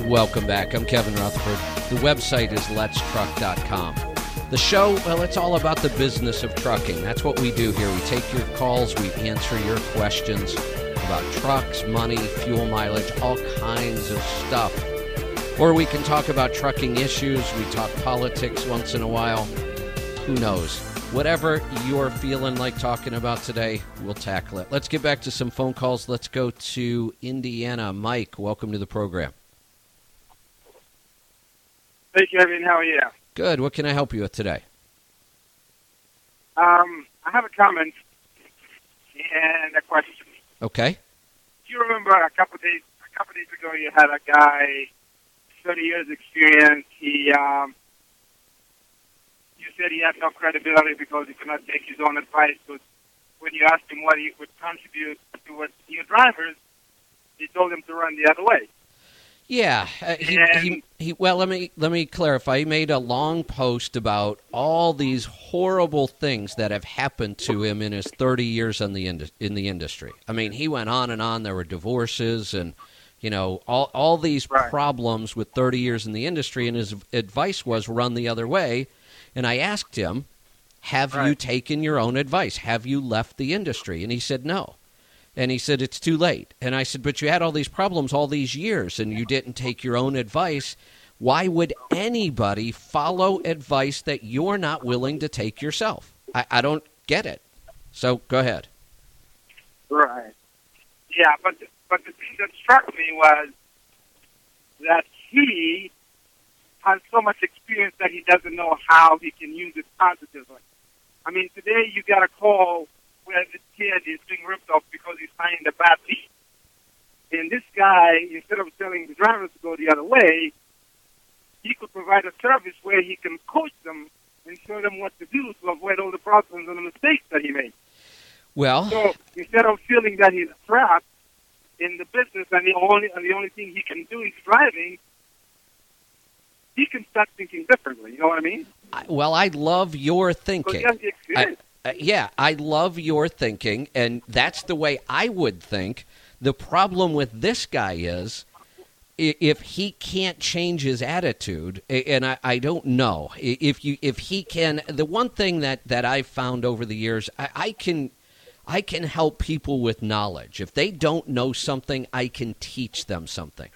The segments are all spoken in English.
Welcome back. I'm Kevin Rutherford. The website is letstruck.com. The show, well, it's all about the business of trucking. That's what we do here. We take your calls, we answer your questions about trucks, money, fuel mileage, all kinds of stuff. Or we can talk about trucking issues. We talk politics once in a while. Who knows? Whatever you're feeling like talking about today, we'll tackle it. Let's get back to some phone calls. Let's go to Indiana. Mike, welcome to the program. Hey, Kevin, how are you? Good. What can I help you with today? Um, I have a comment and a question. Okay. Do you remember a couple of days a couple of days ago you had a guy, thirty years experience. He um, you said he had no credibility because he could not take his own advice. But when you asked him what he would contribute towards new drivers, he told him to run the other way. Yeah, uh, he, he, he, well, let me let me clarify. He made a long post about all these horrible things that have happened to him in his 30 years in the in, in the industry. I mean, he went on and on. There were divorces and you know all all these right. problems with 30 years in the industry. And his advice was run the other way. And I asked him, "Have right. you taken your own advice? Have you left the industry?" And he said, "No." And he said, It's too late. And I said, But you had all these problems all these years and you didn't take your own advice. Why would anybody follow advice that you're not willing to take yourself? I, I don't get it. So go ahead. Right. Yeah, but but the thing that struck me was that he has so much experience that he doesn't know how he can use it positively. I mean, today you got a call where this kid is being ripped off because he's signed a bad deal. And this guy, instead of telling the drivers to go the other way, he could provide a service where he can coach them and show them what to do to avoid all the problems and the mistakes that he made. Well, so instead of feeling that he's trapped in the business and the only and the only thing he can do is driving, he can start thinking differently. You know what I mean? I, well, I love your thinking. I, uh, yeah, I love your thinking, and that's the way I would think. The problem with this guy is if he can't change his attitude, and I, I don't know if you if he can. The one thing that that I've found over the years, I, I can. I can help people with knowledge. If they don't know something, I can teach them something.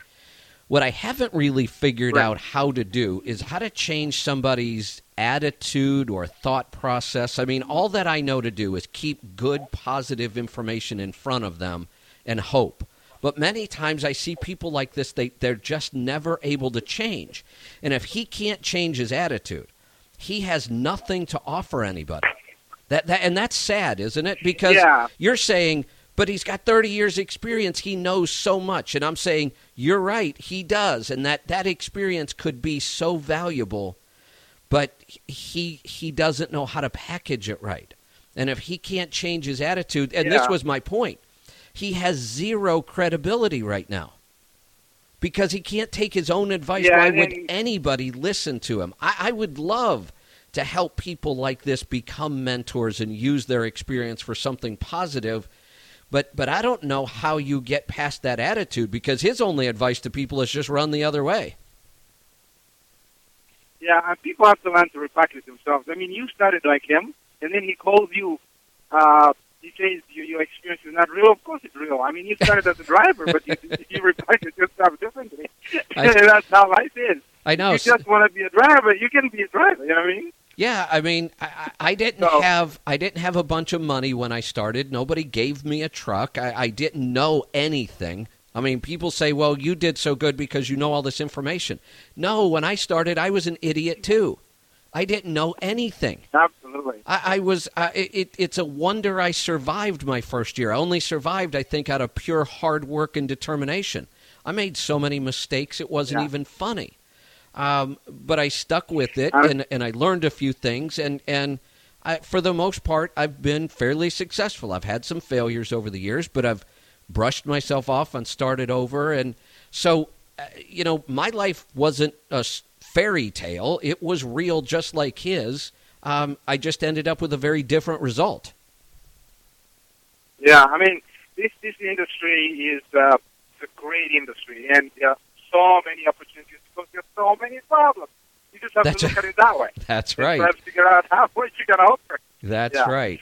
What I haven't really figured right. out how to do is how to change somebody's attitude or thought process. I mean, all that I know to do is keep good, positive information in front of them and hope. But many times I see people like this, they, they're just never able to change. And if he can't change his attitude, he has nothing to offer anybody. That, that and that's sad, isn't it? Because yeah. you're saying, but he's got 30 years experience, he knows so much. And I'm saying, you're right, he does. And that, that experience could be so valuable but he he doesn't know how to package it right. And if he can't change his attitude, and yeah. this was my point, he has zero credibility right now because he can't take his own advice. Yeah, Why would anybody listen to him? I, I would love to help people like this become mentors and use their experience for something positive. But but I don't know how you get past that attitude because his only advice to people is just run the other way. Yeah, and people have to learn to repackage themselves. I mean, you started like him, and then he calls you. Uh, he says you, your experience is not real. Of course, it's real. I mean, you started as a driver, but you, you repackage yourself differently. I, that's how life is. I know. You just want to be a driver. You can be a driver. You know what I mean? Yeah, I mean, I, I didn't so, have I didn't have a bunch of money when I started. Nobody gave me a truck. I, I didn't know anything. I mean, people say, well, you did so good because you know all this information. No, when I started, I was an idiot too. I didn't know anything. Absolutely. I, I was. Uh, it, it's a wonder I survived my first year. I only survived, I think, out of pure hard work and determination. I made so many mistakes; it wasn't yeah. even funny. Um, but I stuck with it, and, and I learned a few things, and and I, for the most part, I've been fairly successful. I've had some failures over the years, but I've brushed myself off and started over. And so, uh, you know, my life wasn't a fairy tale, it was real just like his. Um, I just ended up with a very different result. Yeah, I mean, this this industry is uh, a great industry, and uh, so many opportunities so many problems. You just have That's to look at it that way. That's right. try to figure out how what you're going to offer. That's Yeah. right.